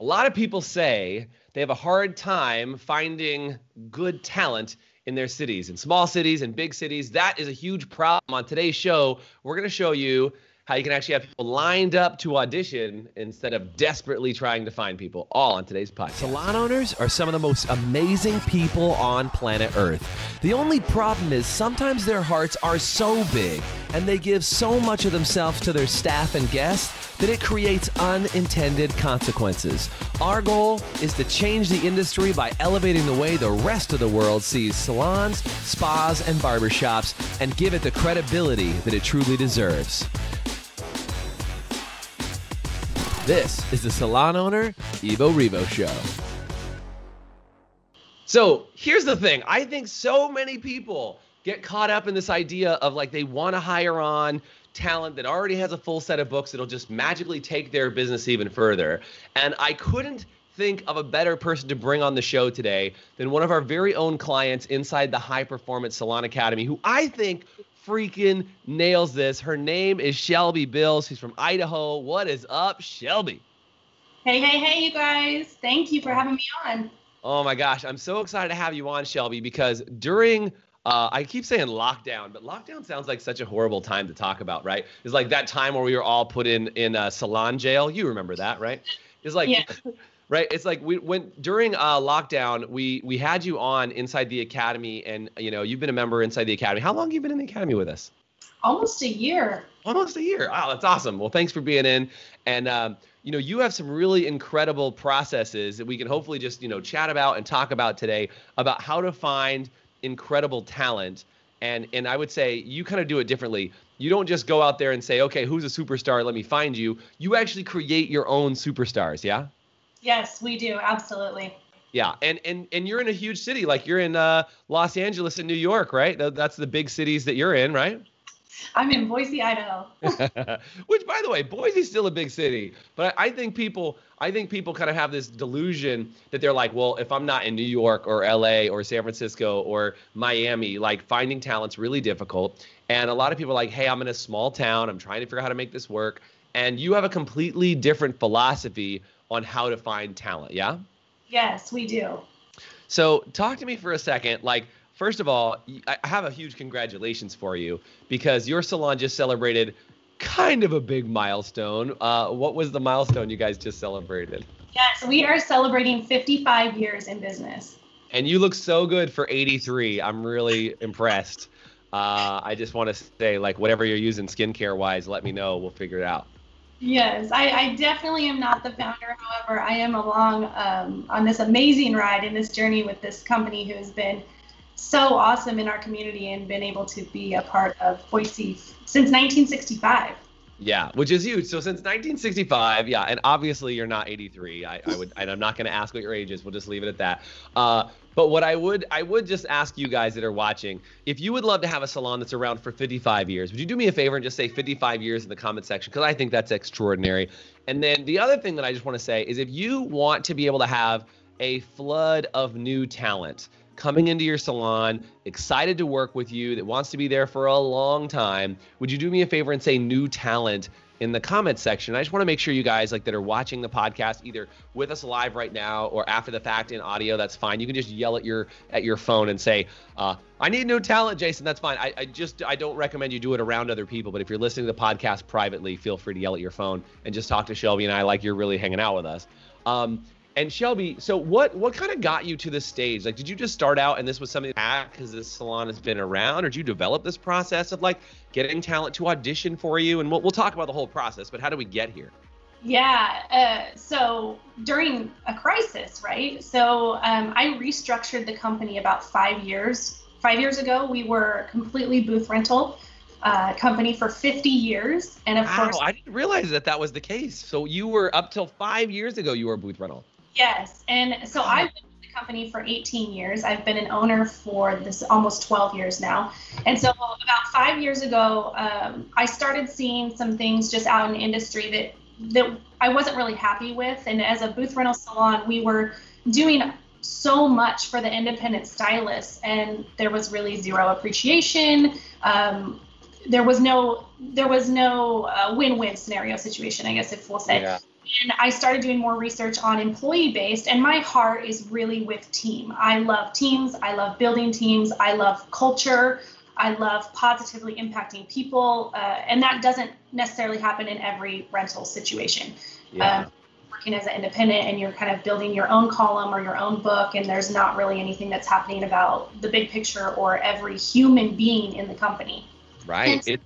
a lot of people say they have a hard time finding good talent in their cities, in small cities and big cities. That is a huge problem. On today's show, we're going to show you how you can actually have people lined up to audition instead of desperately trying to find people, all on today's podcast. Salon owners are some of the most amazing people on planet Earth. The only problem is sometimes their hearts are so big and they give so much of themselves to their staff and guests that it creates unintended consequences. Our goal is to change the industry by elevating the way the rest of the world sees salons, spas, and barbershops and give it the credibility that it truly deserves. This is the Salon Owner Evo Revo Show. So here's the thing I think so many people get caught up in this idea of like they want to hire on talent that already has a full set of books that'll just magically take their business even further. And I couldn't think of a better person to bring on the show today than one of our very own clients inside the High Performance Salon Academy, who I think freaking nails this. Her name is Shelby Bills. She's from Idaho. What is up, Shelby? Hey, hey, hey, you guys. Thank you for having me on. Oh my gosh, I'm so excited to have you on, Shelby, because during uh, I keep saying lockdown, but lockdown sounds like such a horrible time to talk about, right? It's like that time where we were all put in in a salon jail. You remember that, right? It's like yeah. right it's like we went during uh, lockdown we we had you on inside the academy and you know you've been a member inside the academy how long have you been in the academy with us almost a year almost a year wow that's awesome well thanks for being in and um, you know you have some really incredible processes that we can hopefully just you know chat about and talk about today about how to find incredible talent and and i would say you kind of do it differently you don't just go out there and say okay who's a superstar let me find you you actually create your own superstars yeah Yes, we do. Absolutely. Yeah, and and and you're in a huge city, like you're in uh, Los Angeles and New York, right? That's the big cities that you're in, right? I'm in Boise, Idaho. Which, by the way, Boise's still a big city, but I, I think people, I think people kind of have this delusion that they're like, well, if I'm not in New York or L.A. or San Francisco or Miami, like finding talent's really difficult. And a lot of people are like, hey, I'm in a small town, I'm trying to figure out how to make this work, and you have a completely different philosophy on how to find talent. Yeah. Yes, we do. So talk to me for a second. Like, first of all, I have a huge congratulations for you because your salon just celebrated kind of a big milestone. Uh, what was the milestone you guys just celebrated? Yes, we are celebrating 55 years in business. And you look so good for 83. I'm really impressed. Uh, I just want to say, like, whatever you're using skincare wise, let me know. We'll figure it out. Yes, I, I, definitely am not the founder. However, I am along um, on this amazing ride in this journey with this company who has been so awesome in our community and been able to be a part of Boise since 1965. Yeah, which is huge. So since 1965, yeah, and obviously you're not 83. I, I would, and I'm not going to ask what your age is. We'll just leave it at that. Uh, but what I would, I would just ask you guys that are watching, if you would love to have a salon that's around for 55 years, would you do me a favor and just say 55 years in the comment section? Because I think that's extraordinary. And then the other thing that I just want to say is if you want to be able to have a flood of new talent coming into your salon, excited to work with you, that wants to be there for a long time, would you do me a favor and say new talent in the comments section? I just want to make sure you guys like that are watching the podcast either with us live right now or after the fact in audio. That's fine. You can just yell at your at your phone and say, uh, "I need new talent, Jason." That's fine. I, I just I don't recommend you do it around other people. But if you're listening to the podcast privately, feel free to yell at your phone and just talk to Shelby and I like you're really hanging out with us. Um, and Shelby, so what what kind of got you to this stage? Like, did you just start out and this was something that because this salon has been around, or did you develop this process of like getting talent to audition for you? And we'll we'll talk about the whole process, but how do we get here? Yeah. Uh, so during a crisis, right? So um, I restructured the company about five years. Five years ago, we were completely booth rental. Uh, company for 50 years, and of wow, course, I didn't realize that that was the case. So you were up till five years ago, you were booth rental. Yes, and so I've been with the company for 18 years. I've been an owner for this almost 12 years now. And so about five years ago, um, I started seeing some things just out in the industry that that I wasn't really happy with. And as a booth rental salon, we were doing so much for the independent stylists, and there was really zero appreciation. Um, there was no there was no uh, win-win scenario situation, I guess if we'll say. Yeah and I started doing more research on employee based, and my heart is really with team. I love teams, I love building teams, I love culture, I love positively impacting people, uh, and that doesn't necessarily happen in every rental situation. Yeah. Um, working as an independent and you're kind of building your own column or your own book, and there's not really anything that's happening about the big picture or every human being in the company. Right. It,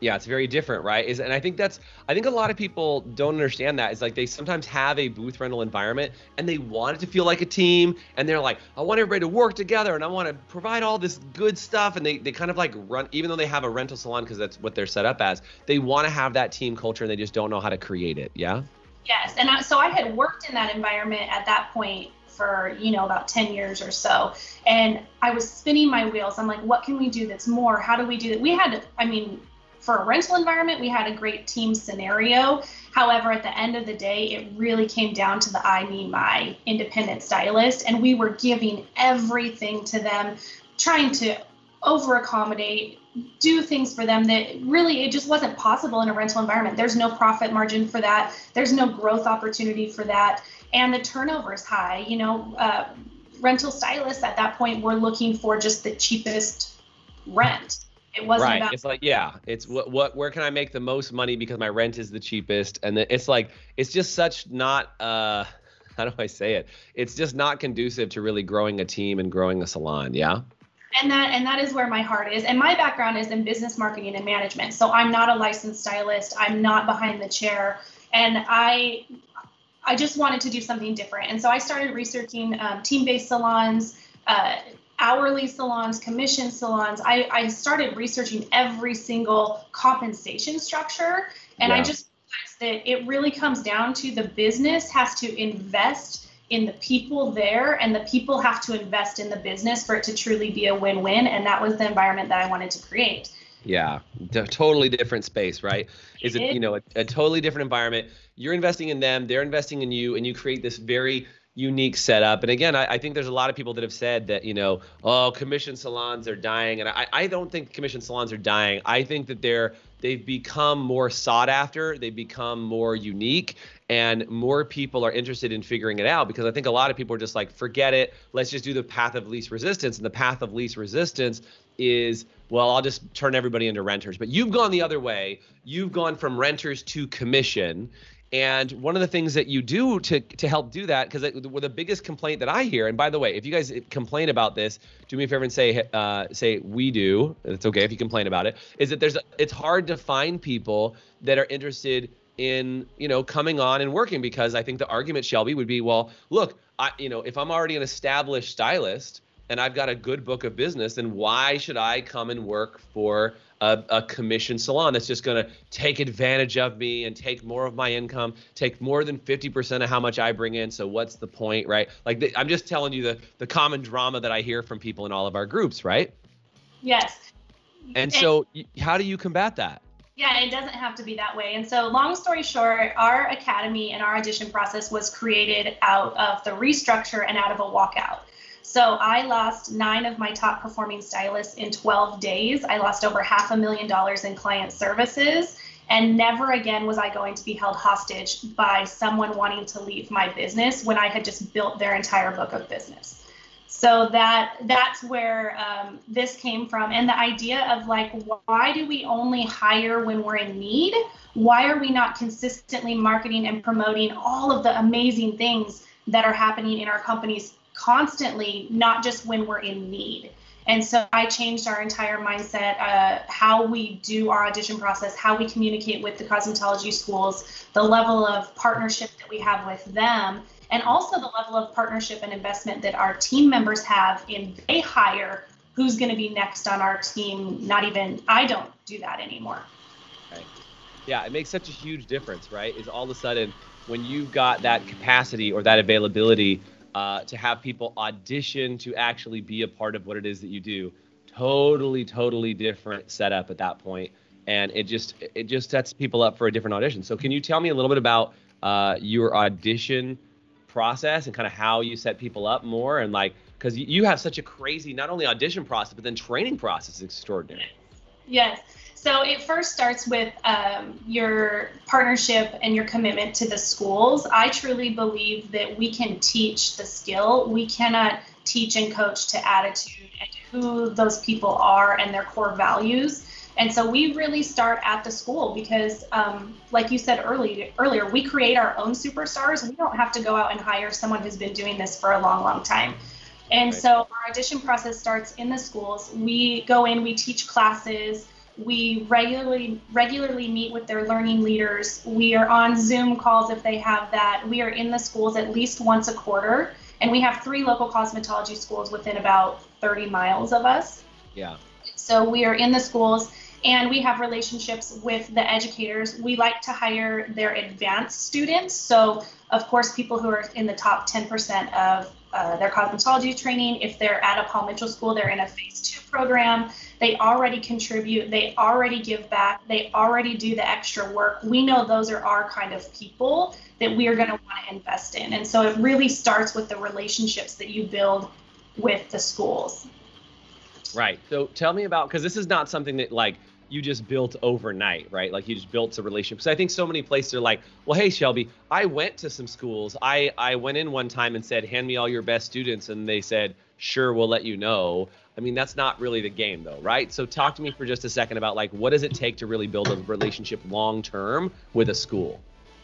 yeah, it's very different, right? Is and I think that's I think a lot of people don't understand that. Is like they sometimes have a booth rental environment and they want it to feel like a team and they're like, I want everybody to work together and I want to provide all this good stuff and they, they kind of like run even though they have a rental salon because that's what they're set up as, they want to have that team culture and they just don't know how to create it. Yeah. Yes, and I, so I had worked in that environment at that point for you know about 10 years or so and i was spinning my wheels i'm like what can we do that's more how do we do that we had i mean for a rental environment, we had a great team scenario. However, at the end of the day, it really came down to the I, me, my independent stylist, and we were giving everything to them, trying to over accommodate, do things for them that really it just wasn't possible in a rental environment. There's no profit margin for that. There's no growth opportunity for that, and the turnover is high. You know, uh, rental stylists at that point were looking for just the cheapest rent it wasn't right. About- it's like yeah, it's what what where can I make the most money because my rent is the cheapest, and the, it's like it's just such not uh how do I say it? It's just not conducive to really growing a team and growing a salon. Yeah. And that and that is where my heart is. And my background is in business marketing and management. So I'm not a licensed stylist. I'm not behind the chair. And I I just wanted to do something different. And so I started researching um, team-based salons, uh, hourly salons, commission salons. I, I started researching every single compensation structure. And yeah. I just realized that it really comes down to the business has to invest in the people there and the people have to invest in the business for it to truly be a win-win and that was the environment that i wanted to create yeah totally different space right is it, it you know a, a, totally different environment you're investing in them they're investing in you and you create this very unique setup. And again, I, I, think there's a lot of people that have said that, you know, oh, commission salons are dying. And I, I don't think commission salons are dying. I think that they're they've become more sought after, they've become more unique, and more people are interested in figuring it out because I think a lot of people are just like, forget it, let's just do the path of least resistance. And the path of least resistance is well, I'll just turn everybody into renters. But you've gone the other way. You've gone from renters to commission. And one of the things that you do to to help do that, because the, biggest complaint that I hear, and by the way, if you guys complain about this, do me a favor and say uh, say we do. It's okay if you complain about it. Is that there's a, it's hard to find people that are interested in you know coming on and working because I think the argument Shelby would be, well, look, I you know if I'm already an established stylist and I've got a good book of business, then why should I come and work for a, a commission salon that's just going to take advantage of me and take more of my income, take more than 50% of how much I bring in. So what's the point, right? Like the, I'm just telling you the the common drama that I hear from people in all of our groups, right? Yes. And so how do you combat that? Yeah, it doesn't have to be that way. And so, long story short, our academy and our audition process was created out of the restructure and out of a walkout. So I lost nine of my top performing stylists in 12 days. I lost over half a million dollars in client services. And never again was I going to be held hostage by someone wanting to leave my business when I had just built their entire book of business. So that that's where um, this came from, and the idea of like, why do we only hire when we're in need? Why are we not consistently marketing and promoting all of the amazing things that are happening in our companies constantly, not just when we're in need. And so I changed our entire mindset, uh, how we do our audition process, how we communicate with the cosmetology schools, the level of partnership that we have with them, and also the level of partnership and investment that our team members have in they hire who's going to be next on our team. Not even, I don't do that anymore. Right. Yeah, it makes such a huge difference, right? Is all of a sudden when you've got that capacity or that availability uh, to have people audition to actually be a part of what it is that you do. Totally, totally different setup at that point, and it just it just sets people up for a different audition. So, can you tell me a little bit about uh, your audition process and kind of how you set people up more and like because you have such a crazy not only audition process but then training process is extraordinary. Yes. So it first starts with um, your partnership and your commitment to the schools. I truly believe that we can teach the skill. We cannot teach and coach to attitude and who those people are and their core values. And so we really start at the school because, um, like you said earlier, earlier, we create our own superstars. We don't have to go out and hire someone who's been doing this for a long, long time. And right. so our audition process starts in the schools. We go in, we teach classes we regularly regularly meet with their learning leaders. We are on Zoom calls if they have that. We are in the schools at least once a quarter, and we have three local cosmetology schools within about 30 miles of us. Yeah. So we are in the schools and we have relationships with the educators. We like to hire their advanced students. So, of course, people who are in the top 10% of uh, their cosmetology training. If they're at a Paul Mitchell school, they're in a phase two program. They already contribute, they already give back, they already do the extra work. We know those are our kind of people that we are going to want to invest in. And so it really starts with the relationships that you build with the schools. Right. So tell me about because this is not something that like you just built overnight, right? Like you just built a relationship. Because I think so many places are like, well, hey, Shelby, I went to some schools. I I went in one time and said, hand me all your best students, and they said, sure, we'll let you know. I mean, that's not really the game, though, right? So talk to me for just a second about like what does it take to really build a relationship long term with a school?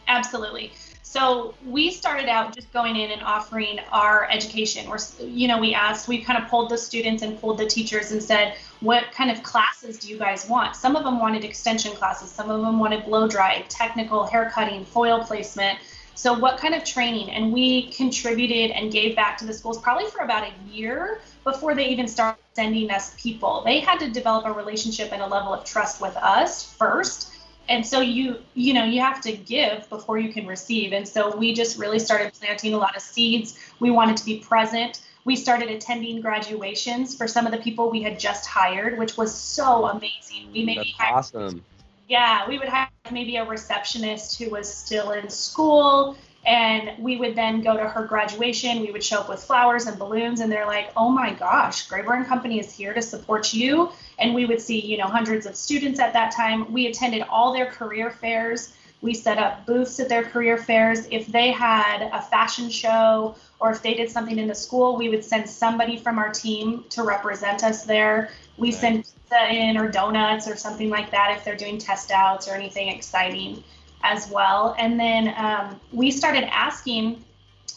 Absolutely. So we started out just going in and offering our education. Or you know, we asked, we kind of pulled the students and pulled the teachers and said, what kind of classes do you guys want? Some of them wanted extension classes. Some of them wanted blow dry, technical hair cutting, foil placement. So what kind of training? And we contributed and gave back to the schools probably for about a year before they even started sending us people. They had to develop a relationship and a level of trust with us first and so you you know you have to give before you can receive. And so we just really started planting a lot of seeds. We wanted to be present. We started attending graduations for some of the people we had just hired which was so amazing. We maybe That's awesome. Yeah we would have maybe a receptionist who was still in school and we would then go to her graduation. We would show up with flowers and balloons, and they're like, "Oh my gosh, Graber and Company is here to support you." And we would see, you know, hundreds of students at that time. We attended all their career fairs. We set up booths at their career fairs. If they had a fashion show or if they did something in the school, we would send somebody from our team to represent us there. We nice. send pizza in or donuts or something like that if they're doing test outs or anything exciting as well. And then um, we started asking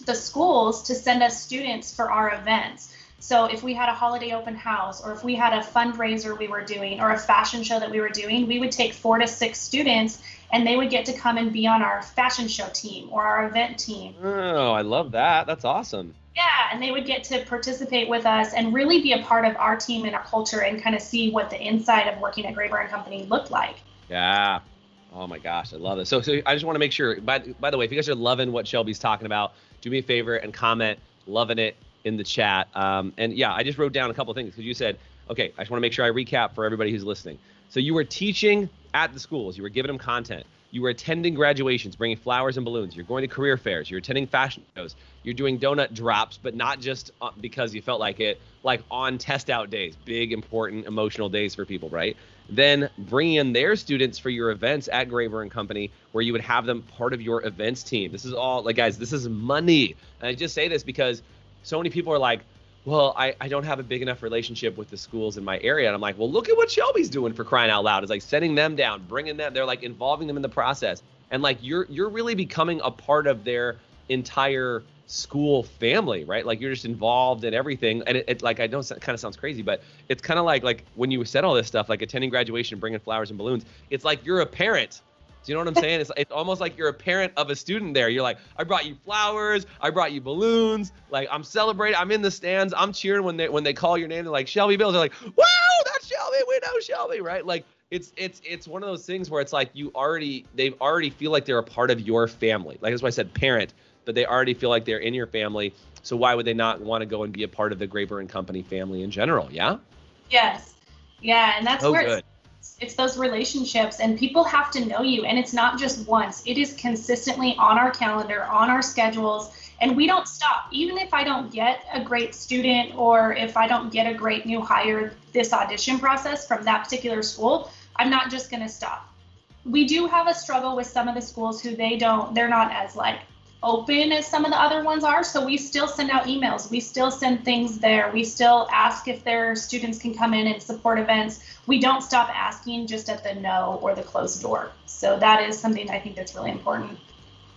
the schools to send us students for our events. So if we had a holiday open house or if we had a fundraiser we were doing or a fashion show that we were doing, we would take four to six students and they would get to come and be on our fashion show team or our event team. Oh, I love that. That's awesome. Yeah, and they would get to participate with us and really be a part of our team and our culture and kind of see what the inside of working at Graber and Company looked like. Yeah, Oh my gosh, I love this. So, so I just want to make sure. By by the way, if you guys are loving what Shelby's talking about, do me a favor and comment, loving it in the chat. Um, and yeah, I just wrote down a couple of things because you said, okay, I just want to make sure I recap for everybody who's listening. So you were teaching at the schools, you were giving them content, you were attending graduations, bringing flowers and balloons, you're going to career fairs, you're attending fashion shows, you're doing donut drops, but not just uh, because you felt like it, like on test out days, big, important, emotional days for people, right? then bringing in their students for your events at Graber and Company, where you would have them part of your events team. This is all like, guys, this is money. And I just say this because so many people are like, well, I, I don't have a big enough relationship with the schools in my area. And I'm like, well, look at what Shelby's doing for crying out loud. It's like setting them down, bringing them, they're like involving them in the process. And like you're you're really becoming a part of their entire school family, right? Like you're just involved in everything. And it, it like I know it kind of sounds crazy, but it's kind of like like when you said all this stuff, like attending graduation, bringing flowers and balloons. It's like you're a parent. Do you know what I'm saying? It's it's almost like you're a parent of a student there. You're like, I brought you flowers, I brought you balloons. Like I'm celebrating. I'm in the stands. I'm cheering when they when they call your name. They're like Shelby Bills. They're like, wow, that's Shelby. We know Shelby, right? Like it's it's it's one of those things where it's like you already they've already feel like they're a part of your family. Like that's why I said parent but they already feel like they're in your family. So why would they not want to go and be a part of the Graber and Company family in general? Yeah. Yes. Yeah, and that's oh, where it's, it's those relationships, and people have to know you, and it's not just once. It is consistently on our calendar, on our schedules, And we don't stop. Even if I don't get a great student or if I don't get a great new hire this audition process from that particular school, I'm not just going to stop. We do have a struggle with some of the schools who they don't, they're not as like open as some of the other ones are. So we still send out emails. We still send things there. We still ask if their students can come in and support events. We don't stop asking just at the no or the closed door. So that is something I think that's really important.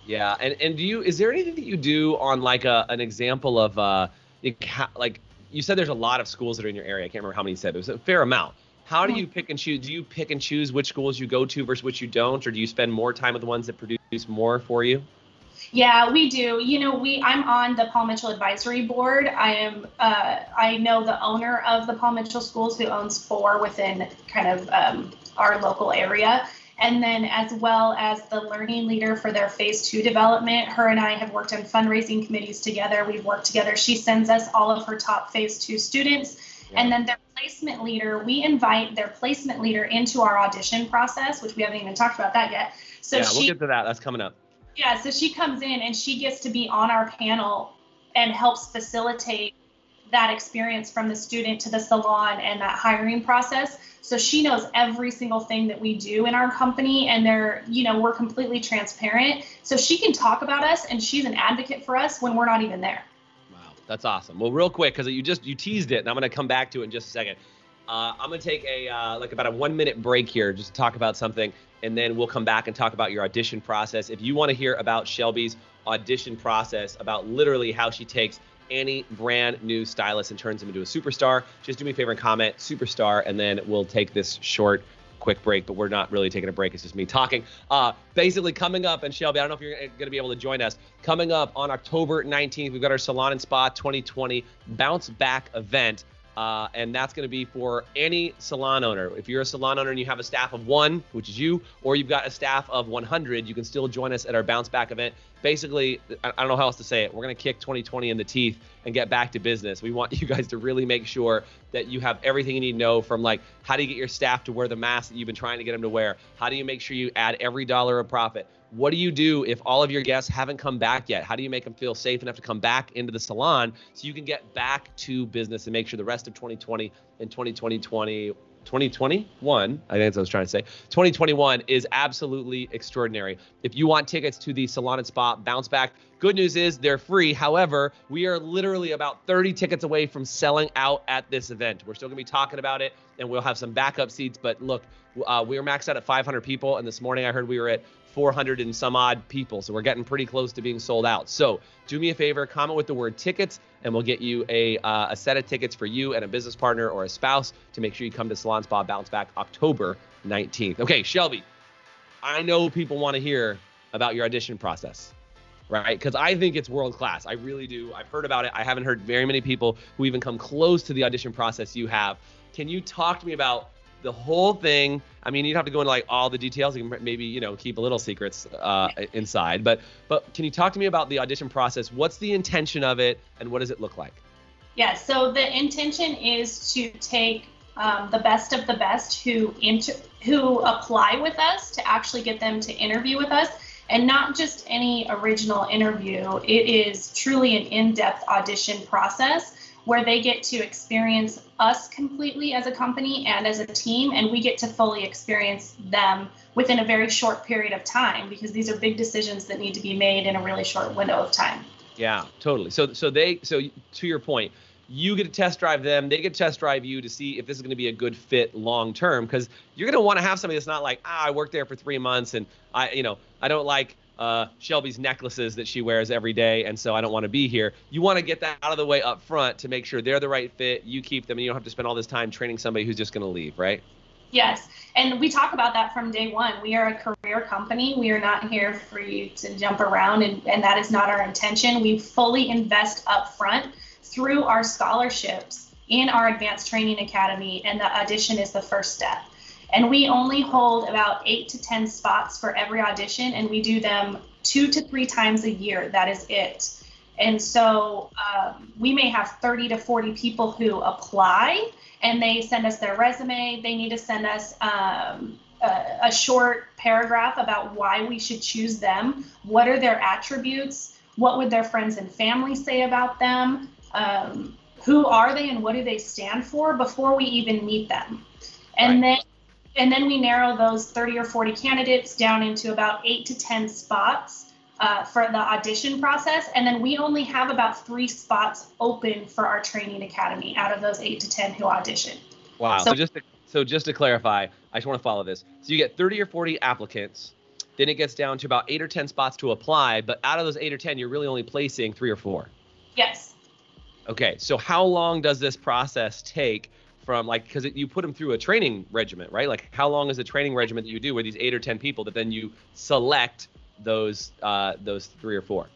Yeah, and and do you is there anything that you do on like a an example of uh like you said there's a lot of schools that are in your area. I can't remember how many you said. was a fair amount. How do you pick and choose? Do you pick and choose which schools you go to versus which you don't, or do you spend more time with the ones that produce more for you? Yeah, we do. You know, we I'm on the Paul Mitchell Advisory Board. I am uh, I know the owner of the Paul Mitchell Schools who owns four within kind of um, our local area. And then as well as the learning leader for their phase two development, her and I have worked on fundraising committees together. We've worked together. She sends us all of her top phase two students. Yeah. And then their placement leader, we invite their placement leader into our audition process, which we haven't even talked about that yet. So yeah, she, we'll get to that. That's coming up. Yeah, so she comes in and she gets to be on our panel and helps facilitate that experience from the student to the salon and that hiring process. So she knows every single thing that we do in our company and they're, you know, we're completely transparent. So she can talk about us and she's an advocate for us when we're not even there. Wow, that's awesome. Well, real quick, because you just you teased it, and I'm going to come back to it in just a second. Uh, I'm to take a uh, like about a one minute break here just to talk about something, and then we'll come back and talk about your audition process. If you want to hear about Shelby's audition process, about literally how she takes any brand new stylist and turns them into a superstar, just do me a favor and comment superstar, and then we'll take this short quick break, but we're not really taking a break. It's just me talking. Uh, basically, coming up, and Shelby, I don't know if you're going to be able to join us. Coming up on October 19th, we've got our Salon and Spa 2020 Bounce Back event. Uh, and that's going to be for any salon owner. If you're a salon owner and you have a staff of one, which is you, or you've got a staff of 100, you can still join us at our bounce back event. Basically, I don't know how else to say it. We're going to kick 2020 in the teeth and get back to business. We want you guys to really make sure that you have everything you need to know from like how do you get your staff to wear the mask that you've been trying to get them to wear? How do you make sure you add every dollar of profit? What do you do if all of your guests haven't come back yet? How do you make them feel safe enough to come back into the salon so you can get back to business and make sure the rest of 2020 and 2020, 2021, I think that's what I was trying to say. 2021 is absolutely extraordinary. If you want tickets to the Salon and Spa Bounce Back, good news is they're free. However, we are literally about 30 tickets away from selling out at this event. We're still going to be talking about it and we'll have some backup seats. But look, uh, we were maxed out at 500 people, and this morning I heard we were at 400 and some odd people. So we're getting pretty close to being sold out. So do me a favor, comment with the word tickets, and we'll get you a, uh, a set of tickets for you and a business partner or a spouse to make sure you come to Salon Spa Bounce Back October 19th. Okay, Shelby, I know people want to hear about your audition process, right? Because I think it's world class. I really do. I've heard about it. I haven't heard very many people who even come close to the audition process you have. Can you talk to me about the whole thing. I mean, you'd have to go into like all the details. You can maybe you know keep a little secrets uh, inside. But but can you talk to me about the audition process? What's the intention of it, and what does it look like? Yeah. So the intention is to take um, the best of the best who inter- who apply with us to actually get them to interview with us. And not just any original interview, it is truly an in depth audition process where they get to experience us completely as a company and as a team, and we get to fully experience them within a very short period of time because these are big decisions that need to be made in a really short window of time. Yeah, totally. So, so they, so to your point, you get to test drive them, they get to test drive you to see if this is going to be a good fit long term because you're going to want to have somebody that's not like, ah, I worked there for three months and I, you know, I don't like uh, Shelby's necklaces that she wears every day, and so I don't want to be here. You want to get that out of the way up front to make sure they're the right fit. You keep them, and you don't have to spend all this time training somebody who's just going to leave, right? Yes, and we talk about that from day one. We are a career company. We are not here for you to jump around, and, and that is not our intention. We fully invest up front through our scholarships in our advanced training academy, and the audition is the first step. And we only hold about eight to 10 spots for every audition, and we do them two to three times a year. That is it. And so um, we may have 30 to 40 people who apply and they send us their resume. They need to send us um, a, a short paragraph about why we should choose them. What are their attributes? what would their friends and family say about them? Um, who are they and what do they stand for before we even meet them? And right. And then we narrow those 30 or 40 candidates down into about eight to 10 spots uh, for the audition process. And then we only have about three spots open for our training academy out of those eight to 10 who audition. Wow. So, so just to, so just to clarify, I just want to follow this. So you get 30 or 40 applicants. Then it gets down to about eight or 10 spots to apply. But out of those eight or 10, you're really only placing three or four. Yes. Okay. So how long does this process take from like because you put them through a training regiment, right? Like how long is the training regiment that you do with these eight or ten people that then you select those uh, those three or four?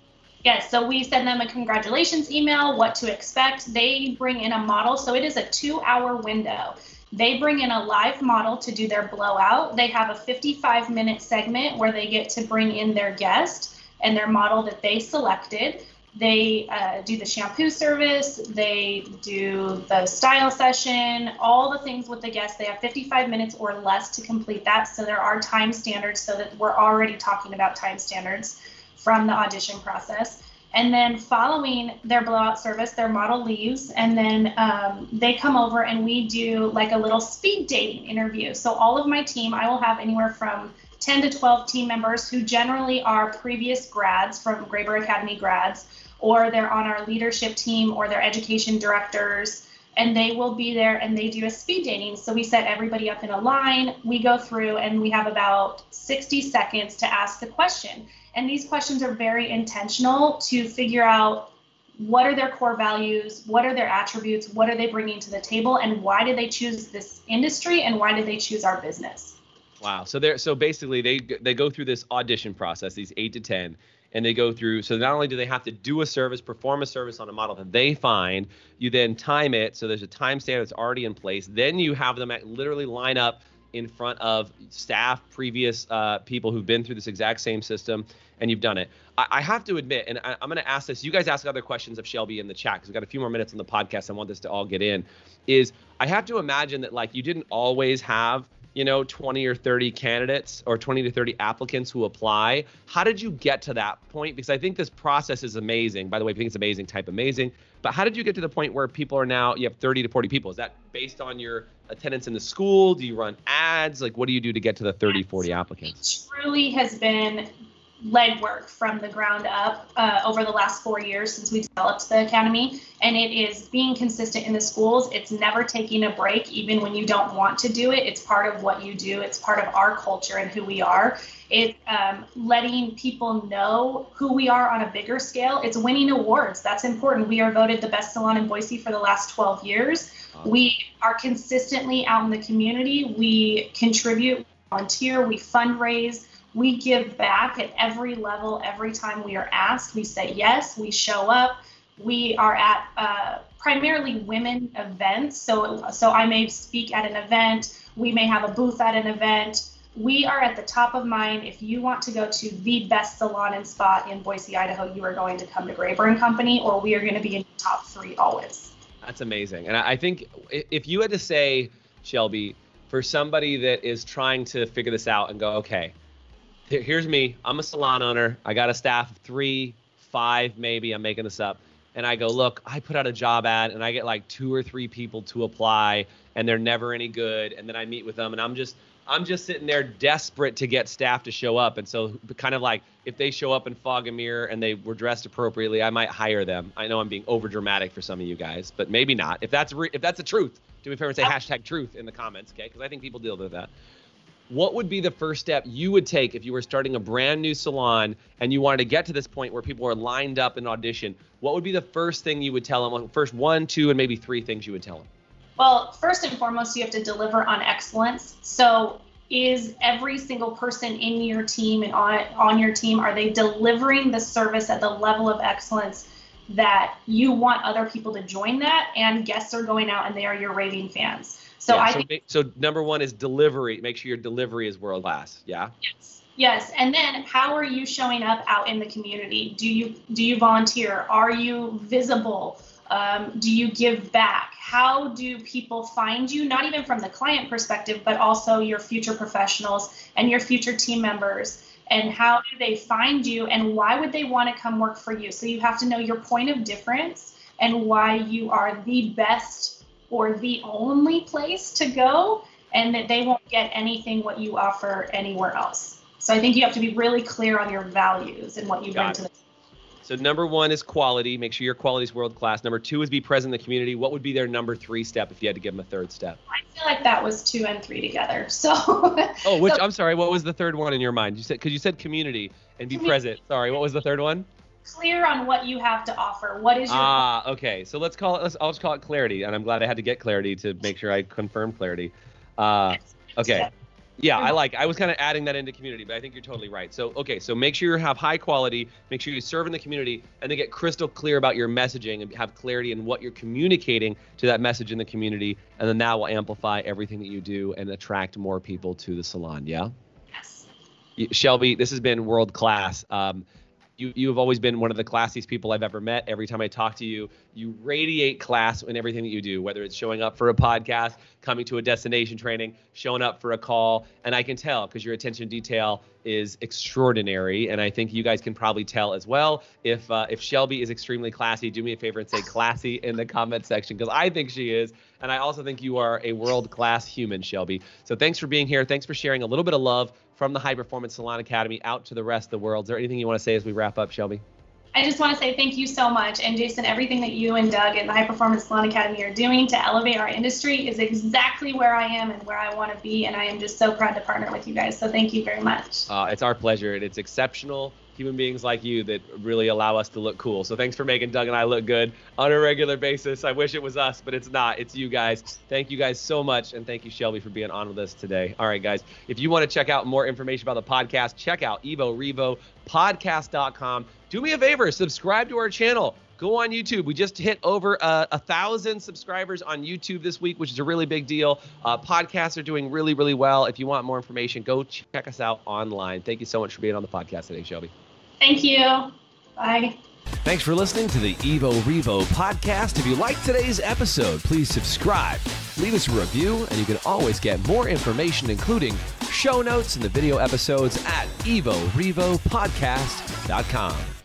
Yes, so we send them a congratulations email, what to expect. They bring in a model, so it is a two-hour window. They bring in a live model to do their blowout. They have a 55 minute segment where they get to bring in their guest and their model that they selected. They uh, do the shampoo service, they do the style session, all the things with the guests. They have 55 minutes or less to complete that. So there are time standards so that we're already talking about time standards from the audition process. And then following their blowout service, their model leaves, and then um, they come over and we do like a little speed dating interview. So all of my team, I will have anywhere from 10 to 12 team members who generally are previous grads from Graber Academy grads or they're on our leadership team or they're education directors and they will be there and they do a speed dating. So we set everybody up in a line, we go through and we have about 60 seconds to ask the question. And these questions are very intentional to figure out what are their core values, what are their attributes, what are they bringing to the table, and why did they choose this industry and why did they choose our business? Wow. So they're so basically they they go through this audition process, these eight to ten, and they go through. So not only do they have to do a service, perform a service on a model that they find, you then time it. So there's a time standard that's already in place. Then you have them at literally line up in front of staff, previous uh, people who've been through this exact same system, and you've done it. I, I have to admit, and I, am going to ask this. You guys ask other questions of Shelby in the chat because we've got a few more minutes on the podcast. I want this to all get in. Is I have to imagine that like you didn't always have you know 20 or 30 candidates or 20 to 30 applicants who apply. How did you get to that point? Because i think this process is amazing. By the way you think it's amazing type amazing. But how did you get to the point where people are now you have 30 to 40 people? Is that based on your attendance in the school? Do you run ads? Like what do you do to get to the 30 40 applicants? It truly has been legwork from the ground up uh, over the last four years since we developed the academy. And it is being consistent in the schools. It's never taking a break even when you don't want to do it. It's part of what you do. It's part of our culture and who we are. It's um, letting people know who we are on a bigger scale. It's winning awards. That's important. We are voted the best salon in boise for the last 12 years. We are consistently out in the community. We contribute volunteer we fundraise we give back at every level every time we are asked. We say yes, we show up. We are at uh, primarily women events. So, so I may speak at an event, we may have a booth at an event. We are at the top of mind. If you want to go to the best salon and spa in Boise, Idaho, you are going to come to Graber and Company, or we are going to be in the top three always. That's amazing. And I think if you had to say, Shelby, for somebody that is trying to figure this out and go, okay, here's me. I'm a salon owner. I got a staff of three, five, maybe. I'm making this up. And I go, look, I put out a job ad and I get like two or three people to apply and they're never any good. And then I meet with them and I'm just, I'm just sitting there desperate to get staff to show up. And so kind of like if they show up in fog and mirror and they were dressed appropriately, I might hire them. I know I'm being over dramatic for some of you guys, but maybe not. If that's re- if that's the truth, do me a favor and say hashtag truth in the comments, okay? Because I think people deal with that what would be the first step you would take if you were starting a brand new salon and you wanted to get to this point where people are lined up in audition? What would be the first thing you would tell them? First one, two, and maybe three things you would tell them. Well, first and foremost, you have to deliver on excellence. So, is every single person in your team and on on your team are they delivering the service at the level of excellence that you want other people to join that and guests are going out and they are your raving fans? So yeah, I so, think, so number one is delivery. Make sure your delivery is world class. Yeah. Yes. Yes. And then how are you showing up out in the community? Do you do you volunteer? Are you visible? Um, do you give back? How do people find you? Not even from the client perspective, but also your future professionals and your future team members. and how do they find you and why would they want to come work for you so you have to know your point of difference and why you are the best or the only place to go and that they won't get anything what you offer anywhere else so i think you have to be really clear on your values and what you bring to the so number one is quality. Make sure your quality is world class. Number two is be present in the community. What would be their number three step if you had to give them a third step? I feel like that was two and three together. So. oh, which so, I'm sorry. What was the third one in your mind? You said because you said community and be community. present. Sorry, what was the third one? Clear on what you have to offer. What is your? Ah, okay. So let's call it. Let's. I'll just call it clarity, and I'm glad I had to get clarity to make sure I confirm clarity. Uh, okay. Yeah, I like. I was kind of adding that into community, but I think you're totally right. So, okay, so make sure you have high quality, make sure you serve in the community, and then get crystal clear about your messaging and have clarity in what you're communicating to that message in the community, and then that will amplify everything that you do and attract more people to the salon. Yeah. Yes. Shelby, this has been world class. Um, you you have always been one of the classiest people I've ever met. Every time I talk to you, you radiate class in everything that you do, whether it's showing up for a podcast, coming to a destination training, showing up for a call, and I can tell because your attention detail is extraordinary, and I think you guys can probably tell as well. If uh, if Shelby is extremely classy, do me a favor and say classy in the comment section because I think she is, and I also think you are a world class human, Shelby. So thanks for being here. Thanks for sharing a little bit of love from the High Performance Salon Academy out to the rest of the world. Is there anything you want to say as we wrap up, Shelby? I just want to say thank you so much. And Jason, everything that you and Doug and the High Performance Salon Academy are doing to elevate our industry is exactly where I am and where I want to be. And I am just so proud to partner with you guys. So thank you very much. Uh, it's our pleasure. And it's exceptional human beings like you that really allow us to look cool. So thanks for making Doug and I look good on a regular basis. I wish it was us, but it's not. It's you guys. Thank you guys so much. And thank you, Shelby, for being on with us today. All right, guys. If you want to check out more information about the podcast, check out Evo Podcast.com. Do me a favor, subscribe to our channel go on YouTube. We just hit over uh, a thousand subscribers on YouTube this week, which is a really big deal. Uh, podcasts are doing really, really well. If you want more information, go check us out online. Thank you so much for being on the podcast today, Shelby. Thank you. Bye. Thanks for listening to the Evo Revo podcast. If you liked today's episode, please subscribe, leave us a review, and you can always get more information, including show notes and the video episodes at evorevopodcast.com.